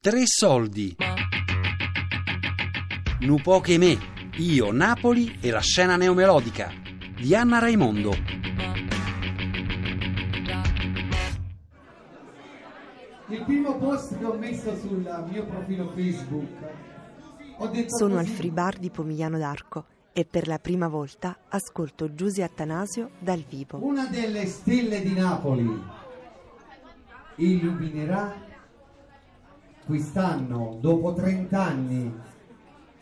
Tre soldi. Nu poche me, io, Napoli e la scena neomelodica di Anna Raimondo. Il primo post che ho messo sul mio profilo Facebook ho detto Sono al così, Free Bar di Pomigliano d'Arco e per la prima volta ascolto Giusy Attanasio dal vivo. Una delle stelle di Napoli illuminerà quest'anno, dopo 30 anni,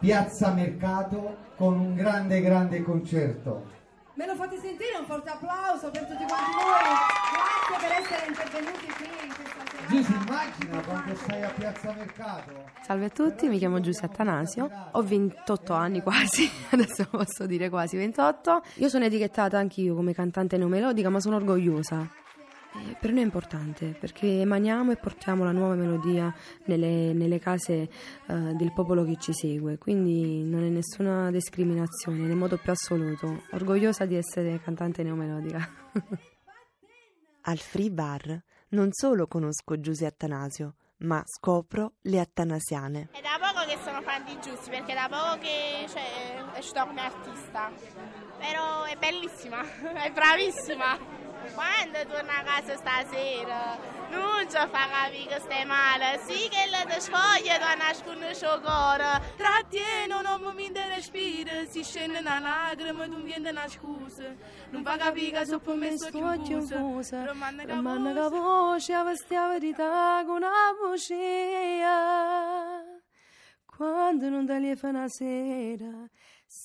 Piazza Mercato con un grande grande concerto. Me lo fate sentire un forte applauso per tutti quanti voi. Grazie per essere intervenuti qui in questa serata. Giusy, immagina quando stai a Piazza Mercato. Salve a tutti, mi chiamo Giusy Attanasio, ho 28 anni quasi, adesso posso dire quasi 28. Io sono etichettata anch'io come cantante neomelodica, ma sono orgogliosa. E per noi è importante perché emaniamo e portiamo la nuova melodia nelle, nelle case eh, del popolo che ci segue, quindi non è nessuna discriminazione nel modo più assoluto. Orgogliosa di essere cantante neomelodica. Al Free Bar non solo conosco Giusy Attanasio, ma scopro le attanasiane. È da poco che sono fan di Giussi, perché da poco che cioè, è uscita come artista. Però è bellissima, è bravissima. Quando torna a casa stasera, non ci fa capire che stai male. Sì che la ti sfoglia, tu nascono il cuore. Trattieni un momento di respiro, si scende una lacrima, tu vieni una scusa. Non fa capire che per me sto chiusa. Romanna che voce, è la verità con una voce. Quando non una sera.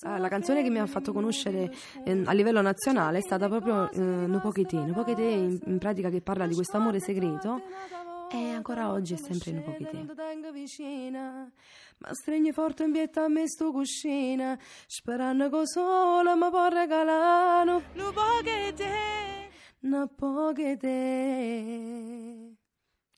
Ah, la canzone che mi ha fatto conoscere eh, a livello nazionale è stata proprio eh, No Poche Te. No Poche Te in, in pratica che parla di questo amore segreto e ancora oggi è sempre No Poche Te. Ma stringi forte in pietta a me sto cuscina Sperando che solo mi può regalare Non poche te. No Poche Te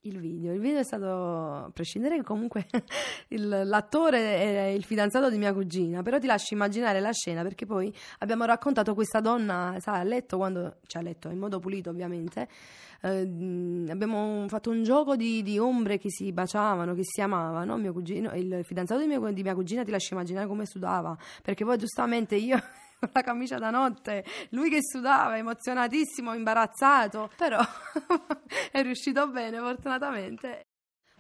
il video, il video è stato, a prescindere che comunque il- l'attore è il fidanzato di mia cugina, però ti lascio immaginare la scena perché poi abbiamo raccontato questa donna, sai, a letto quando, cioè a letto in modo pulito ovviamente, eh, abbiamo fatto un gioco di, di ombre che si baciavano, che si amavano, mio cugino, il fidanzato di mia, di mia cugina ti lascio immaginare come sudava, perché poi giustamente io... con la camicia da notte, lui che sudava, emozionatissimo, imbarazzato, però è riuscito bene, fortunatamente.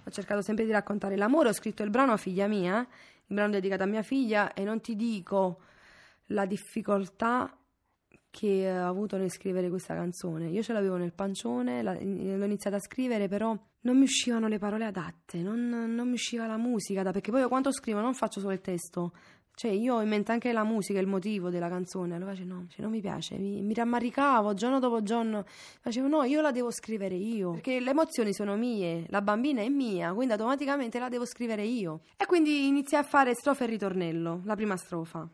Ho cercato sempre di raccontare l'amore, ho scritto il brano a figlia mia, il brano dedicato a mia figlia, e non ti dico la difficoltà che ho avuto nel scrivere questa canzone. Io ce l'avevo nel pancione, l'ho iniziata a scrivere, però non mi uscivano le parole adatte, non, non mi usciva la musica, perché poi io quando scrivo non faccio solo il testo, cioè io ho in mente anche la musica, il motivo della canzone, allora facevo no, cioè, non mi piace, mi, mi rammaricavo giorno dopo giorno, facevo no, io la devo scrivere io, perché le emozioni sono mie, la bambina è mia, quindi automaticamente la devo scrivere io. E quindi iniziai a fare strofa e ritornello, la prima strofa.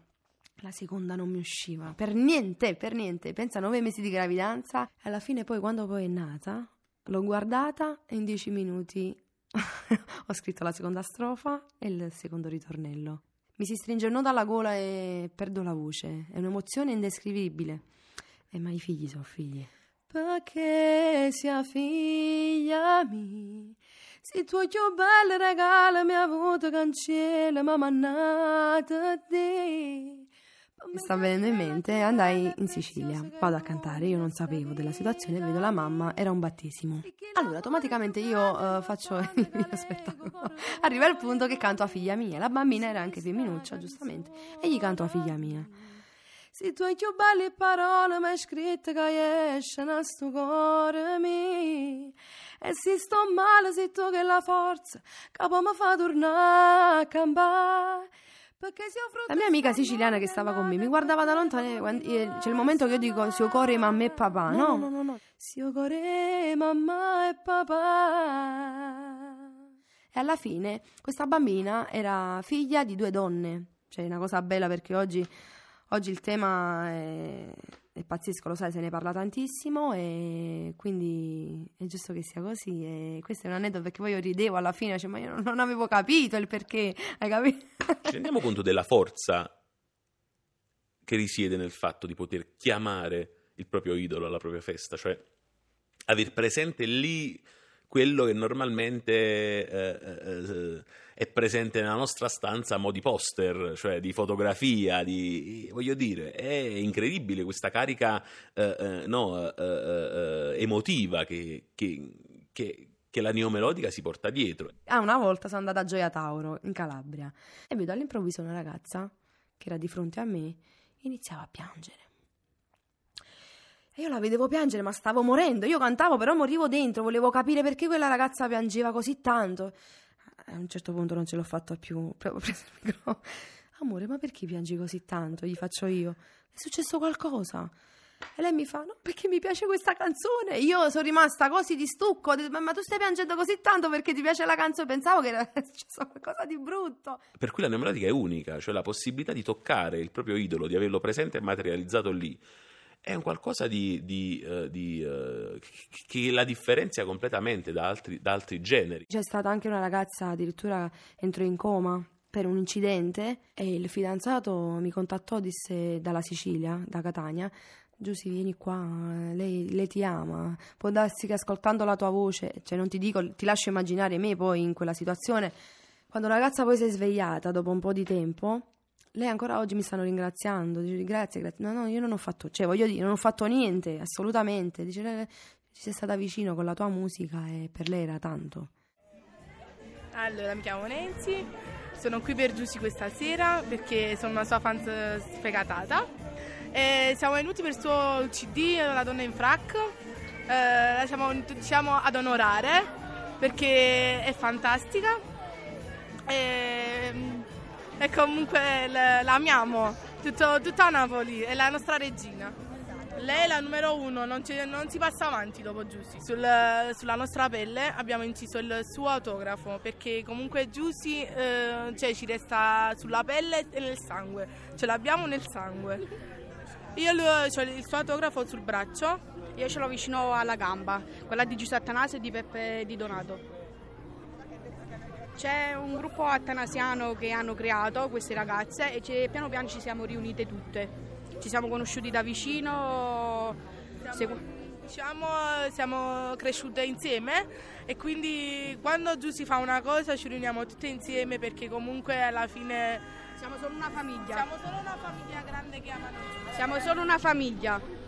La seconda non mi usciva, per niente, per niente. Pensa, nove mesi di gravidanza. Alla fine poi, quando poi è nata, l'ho guardata e in dieci minuti ho scritto la seconda strofa e il secondo ritornello. Mi si stringe il nodo alla gola e perdo la voce. È un'emozione indescrivibile. E ma i figli sono figli. Perché sia figlia mia, se tu più bel regalo mi ha avuto cancella, ma mannata te. Mi sta venendo in mente, andai in Sicilia, vado a cantare, io non sapevo della situazione, vedo la mamma, era un battesimo. Allora, automaticamente io eh, faccio il mio spettacolo. Arriva il punto che canto a figlia mia, la bambina era anche femminuccia, giustamente, e gli canto a figlia mia. Se tu hai più belle parole mi hai scritto che esce nel sto cuore E se sto male sei tu che la forza che poi mi fa tornare a campare La mia amica siciliana che stava con me mi guardava da lontano e c'è il momento che io dico se cuore mamma e papà, no? No, no, no. Se cuore mamma e papà e alla fine questa bambina era figlia di due donne. Cioè, una cosa bella perché oggi, oggi il tema è, è pazzesco, lo sai, se ne parla tantissimo e quindi è giusto che sia così. E questo è un aneddoto perché poi io ridevo alla fine, cioè, ma io non, avevo capito il perché, hai capito? Ci rendiamo conto della forza che risiede nel fatto di poter chiamare il proprio idolo alla propria festa, cioè aver presente lì quello che normalmente eh, eh, è presente nella nostra stanza a mo' di poster, cioè di fotografia, di, voglio dire, è incredibile questa carica eh, eh, no, eh, eh, emotiva che, che, che che la neomelodica si porta dietro. Ah, una volta sono andata a Gioia Tauro, in Calabria, e vedo all'improvviso una ragazza che era di fronte a me, iniziava a piangere. E io la vedevo piangere, ma stavo morendo. Io cantavo, però morivo dentro, volevo capire perché quella ragazza piangeva così tanto. A un certo punto non ce l'ho fatta più, proprio preso il microfono. Amore, ma perché piangi così tanto? Gli faccio io. È successo qualcosa? E lei mi fa: No, perché mi piace questa canzone. Io sono rimasta così di stucco. Ma, tu stai piangendo così tanto perché ti piace la canzone? Pensavo che era successo qualcosa di brutto. Per cui la neomelodica è unica, cioè la possibilità di toccare il proprio idolo, di averlo presente e materializzato lì. È un qualcosa di, di, uh, di uh, che la differenzia completamente da altri, da altri generi. C'è stata anche una ragazza, addirittura entrò in coma per un incidente e il fidanzato mi contattò, disse dalla Sicilia, da Catania, Giussi, vieni qua, lei, lei, ti ama, può darsi che ascoltando la tua voce, cioè non ti dico, ti lascio immaginare me poi in quella situazione, quando la ragazza poi si è svegliata dopo un po' di tempo, lei ancora oggi mi stanno ringraziando, dice grazie, grazie, no no io non ho fatto, cioè voglio dire, non ho fatto niente, assolutamente, dice lei ci sei stata vicino con la tua musica e per lei era tanto. Allora, mi chiamo Nancy, sono qui per Giussi questa sera perché sono una sua fan sfegatata e siamo venuti per il suo CD, La donna in frac. Eh, la siamo diciamo, ad onorare perché è fantastica. E, e comunque l'amiamo. Tutto, tutta Napoli, è la nostra regina. Lei è la numero uno, non, non si passa avanti dopo Giussi. Sul, sulla nostra pelle abbiamo inciso il suo autografo perché comunque Giussi eh, cioè, ci resta sulla pelle e nel sangue, ce l'abbiamo nel sangue. Io ho il suo autografo sul braccio. Io ce l'ho vicino alla gamba, quella di Giuseppe Atanasio e di Peppe Di Donato. C'è un gruppo attanasiano che hanno creato queste ragazze e piano piano ci siamo riunite tutte. Ci siamo conosciuti da vicino. Siamo, diciamo, siamo cresciute insieme e quindi quando giù si fa una cosa ci riuniamo tutte insieme perché comunque alla fine siamo solo una famiglia. Siamo solo una famiglia grande che ama noi. Siamo solo una famiglia.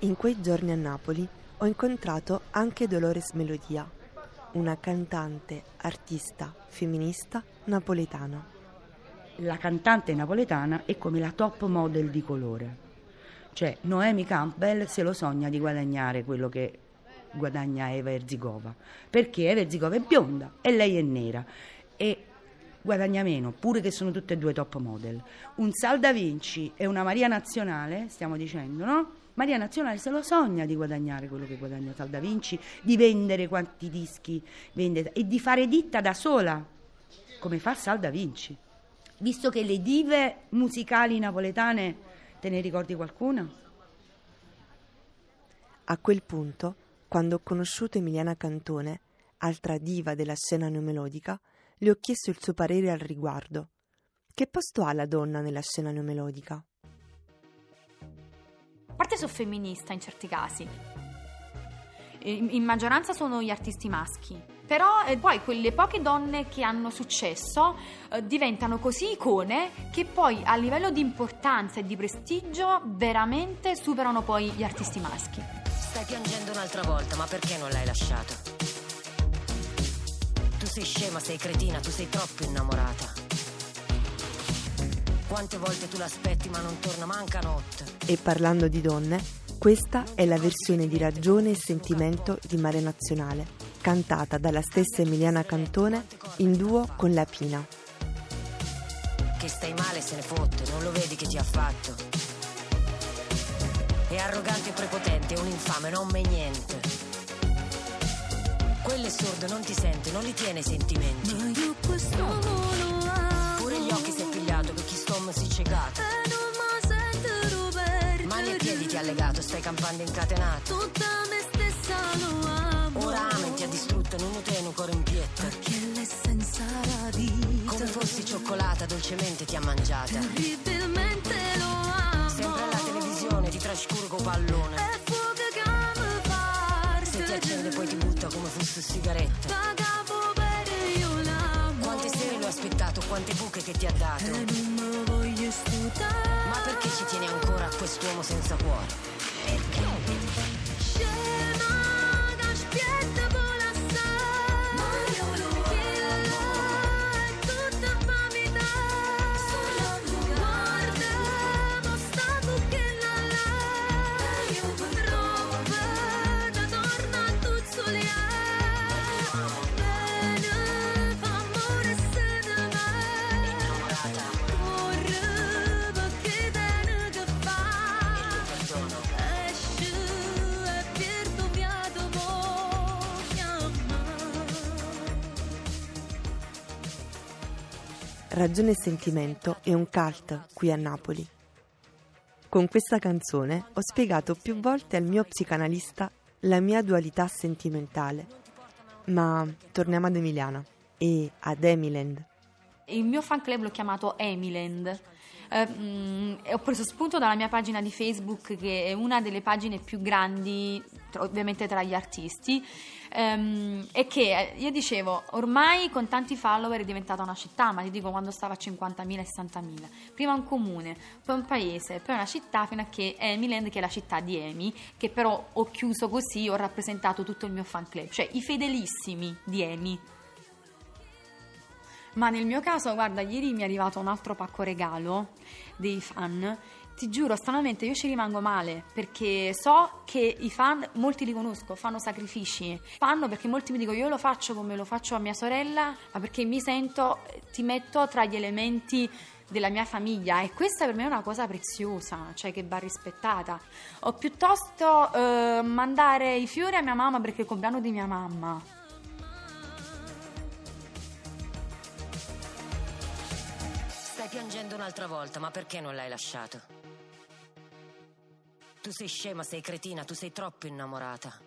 In quei giorni a Napoli ho incontrato anche Dolores Melodia, una cantante, artista, femminista napoletana. La cantante napoletana è come la top model di colore cioè Noemi Campbell se lo sogna di guadagnare quello che guadagna Eva Erzigova, perché Eva Erzigova è bionda e lei è nera e guadagna meno, pure che sono tutte e due top model. Un Sal da Vinci e una Maria Nazionale, stiamo dicendo, no? Maria Nazionale se lo sogna di guadagnare quello che guadagna Sal da Vinci, di vendere quanti dischi vende e di fare ditta da sola, come fa Sal da Vinci. Visto che le dive musicali napoletane Te ne ricordi qualcuna? A quel punto, quando ho conosciuto Emiliana Cantone, altra diva della scena neomelodica, le ho chiesto il suo parere al riguardo. Che posto ha la donna nella scena neomelodica? Parte sono femminista in certi casi. In, in maggioranza sono gli artisti maschi però eh, poi quelle poche donne che hanno successo eh, diventano così icone che poi a livello di importanza e di prestigio veramente superano poi gli artisti maschi. Stai piangendo un'altra volta, ma perché non l'hai lasciato? Tu sei scema, sei cretina, tu sei troppo innamorata. Quante volte tu l'aspetti ma non torna manca notte. E parlando di donne, questa è la versione di Ragione e Sentimento di Mare Nazionale cantata dalla stessa Emiliana Cantone in duo con La Pina. Che stai male se ne fotte, non lo vedi che ti ha fatto. È arrogante e prepotente, è un infame, non me niente. Quello è sordo, non ti sente, non li tiene i sentimenti. Ma io quest'uomo lo amo. Pure gli pigliato per chi stom si ciecato. E non mi sento per Mani e piedi ti ha legato, stai campando incatenato. Tutta me stessa lo amo. Ora ami ti ha distrutto, non lo tieni ancora in pietta. Perché l'essenza la vita. Come fossi cioccolato innamorata, dolcemente ti ha mangiata. Terribilmente lo amo. Sempre alla televisione ti trascuro con pallone. E fuoco che mi parte. Se ti accende poi ti butta come fosse sigaretta. Che ti ha dato. Non me voglio stutare. Ma perché ci tieni ancora a quest'uomo senza cuore? Perché? Ragione e sentimento è un cult qui a Napoli. Con questa canzone ho spiegato più volte al mio psicanalista la mia dualità sentimentale. Ma torniamo ad Emiliana e ad Emiland. Il mio fan club l'ho chiamato Emiland. Eh, mm, e ho preso spunto dalla mia pagina di Facebook, che è una delle pagine più grandi, ovviamente tra gli artisti. ehm, e che eh, io dicevo, ormai con tanti follower è diventata una città, ma ti dico quando stava a 50.000 e 60.000. Prima un comune, poi un paese, poi una città, fino a che Emiland, che è la città di Emi, che però ho chiuso così, ho rappresentato tutto il mio fan club, cioè i fedelissimi di Emi. Ma nel mio caso, guarda, ieri mi è arrivato un altro pacco regalo dei fan. Ti giuro, stranamente io ci rimango male perché so che i fan, molti li conosco, fanno sacrifici. Fanno perché molti mi dicono io lo faccio come lo faccio a mia sorella, ma perché mi sento, ti metto tra gli elementi della mia famiglia e questa per me è una cosa preziosa, cioè che va rispettata. O piuttosto eh, mandare i fiori a mia mamma perché è il compleanno di mia mamma. Stai piangendo un'altra volta, ma perché non l'hai lasciato? Tu sei scema, sei cretina, tu sei troppo innamorata.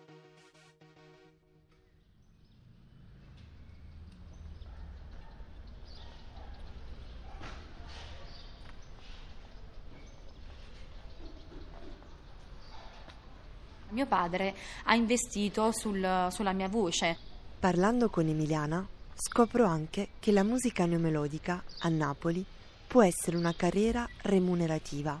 Mio padre ha investito sul- sulla mia voce. Parlando con Emiliana, scopro anche che la musica neomelodica a Napoli può essere una carriera remunerativa.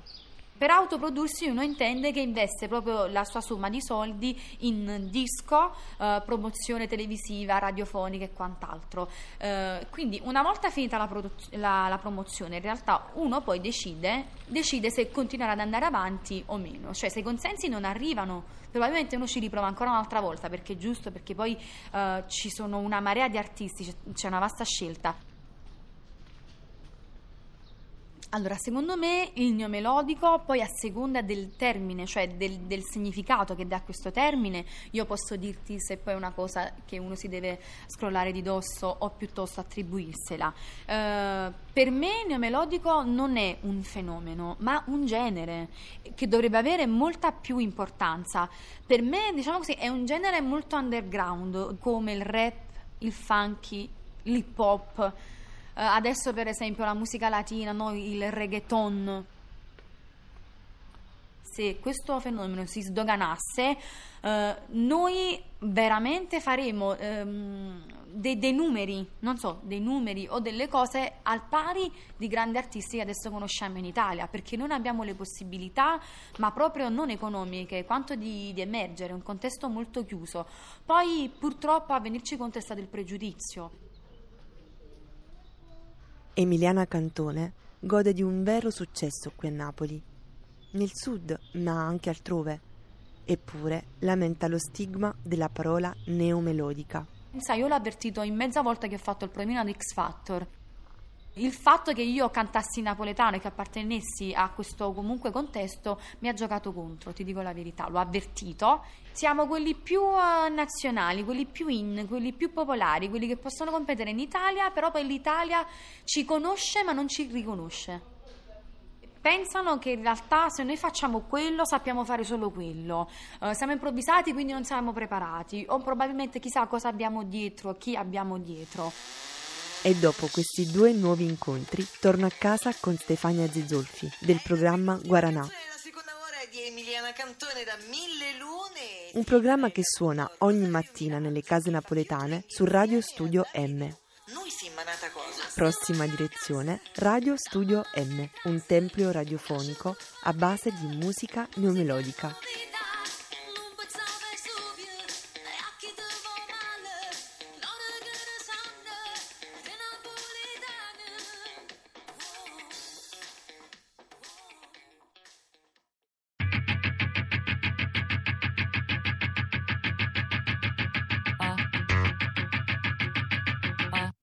Per autoprodursi uno intende che investe proprio la sua somma di soldi in disco, eh, promozione televisiva, radiofonica e quant'altro. Eh, quindi una volta finita la, produz- la- la promozione, in realtà uno poi decide, decide se continuare ad andare avanti o meno. Cioè se i consensi non arrivano, probabilmente uno ci riprova ancora un'altra volta perché è giusto, perché poi eh, ci sono una marea di artisti, c'è- c'è una vasta scelta. Allora, secondo me il neomelodico, poi a seconda del termine, cioè del, del significato che dà questo termine, io posso dirti se poi è una cosa che uno si deve scrollare di dosso o piuttosto attribuirsela. Eh, per me il neomelodico non è un fenomeno, ma un genere che dovrebbe avere molta più importanza. Per me, diciamo così, è un genere molto underground, come il rap, il funky, l'hip hop. Eh, adesso per esempio la musica latina, no? il reggaeton. Se questo fenomeno si sdoganasse, eh, noi veramente faremo ehm, dei, dei numeri, non so, dei numeri o delle cose al pari di grandi artisti che adesso conosciamo in Italia, perché non abbiamo le possibilità, ma proprio non economiche, quanto di, di emergere, un contesto molto chiuso. Poi purtroppo a venirci contro è stato il pregiudizio. Emiliana Cantone gode di un vero successo qui a Napoli, nel sud ma anche altrove, eppure lamenta lo stigma della parola neomelodica. Sai, io l'ho avvertito in mezza volta che ho fatto il provino ad X Factor. Il fatto che io cantassi napoletano e che appartenessi a questo comunque contesto mi ha giocato contro, ti dico la verità, l'ho avvertito. Siamo quelli più eh, nazionali, quelli più in, quelli più popolari, quelli che possono competere in Italia, però poi l'Italia ci conosce ma non ci riconosce. Pensano che in realtà se noi facciamo quello sappiamo fare solo quello, Eh, siamo improvvisati quindi non siamo preparati o probabilmente chissà cosa abbiamo dietro, chi abbiamo dietro. E dopo questi due nuovi incontri torno a casa con Stefania Zizolfi del programma Guaranà. Emiliana Cantone da Mille Lune. Un programma che suona ogni mattina nelle case napoletane su Radio Studio M. Prossima direzione Radio Studio M, un tempio radiofonico a base di musica neomelodica.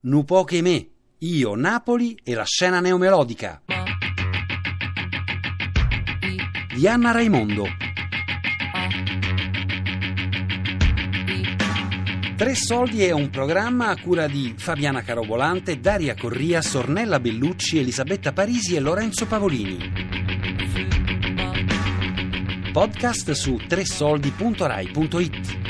Nu poche me, io Napoli e la scena neomelodica. Di Anna Raimondo. Tre soldi è un programma a cura di Fabiana Carobolante, Daria Corria, Sornella Bellucci, Elisabetta Parisi e Lorenzo Pavolini. Podcast su tresoldi.rai.it.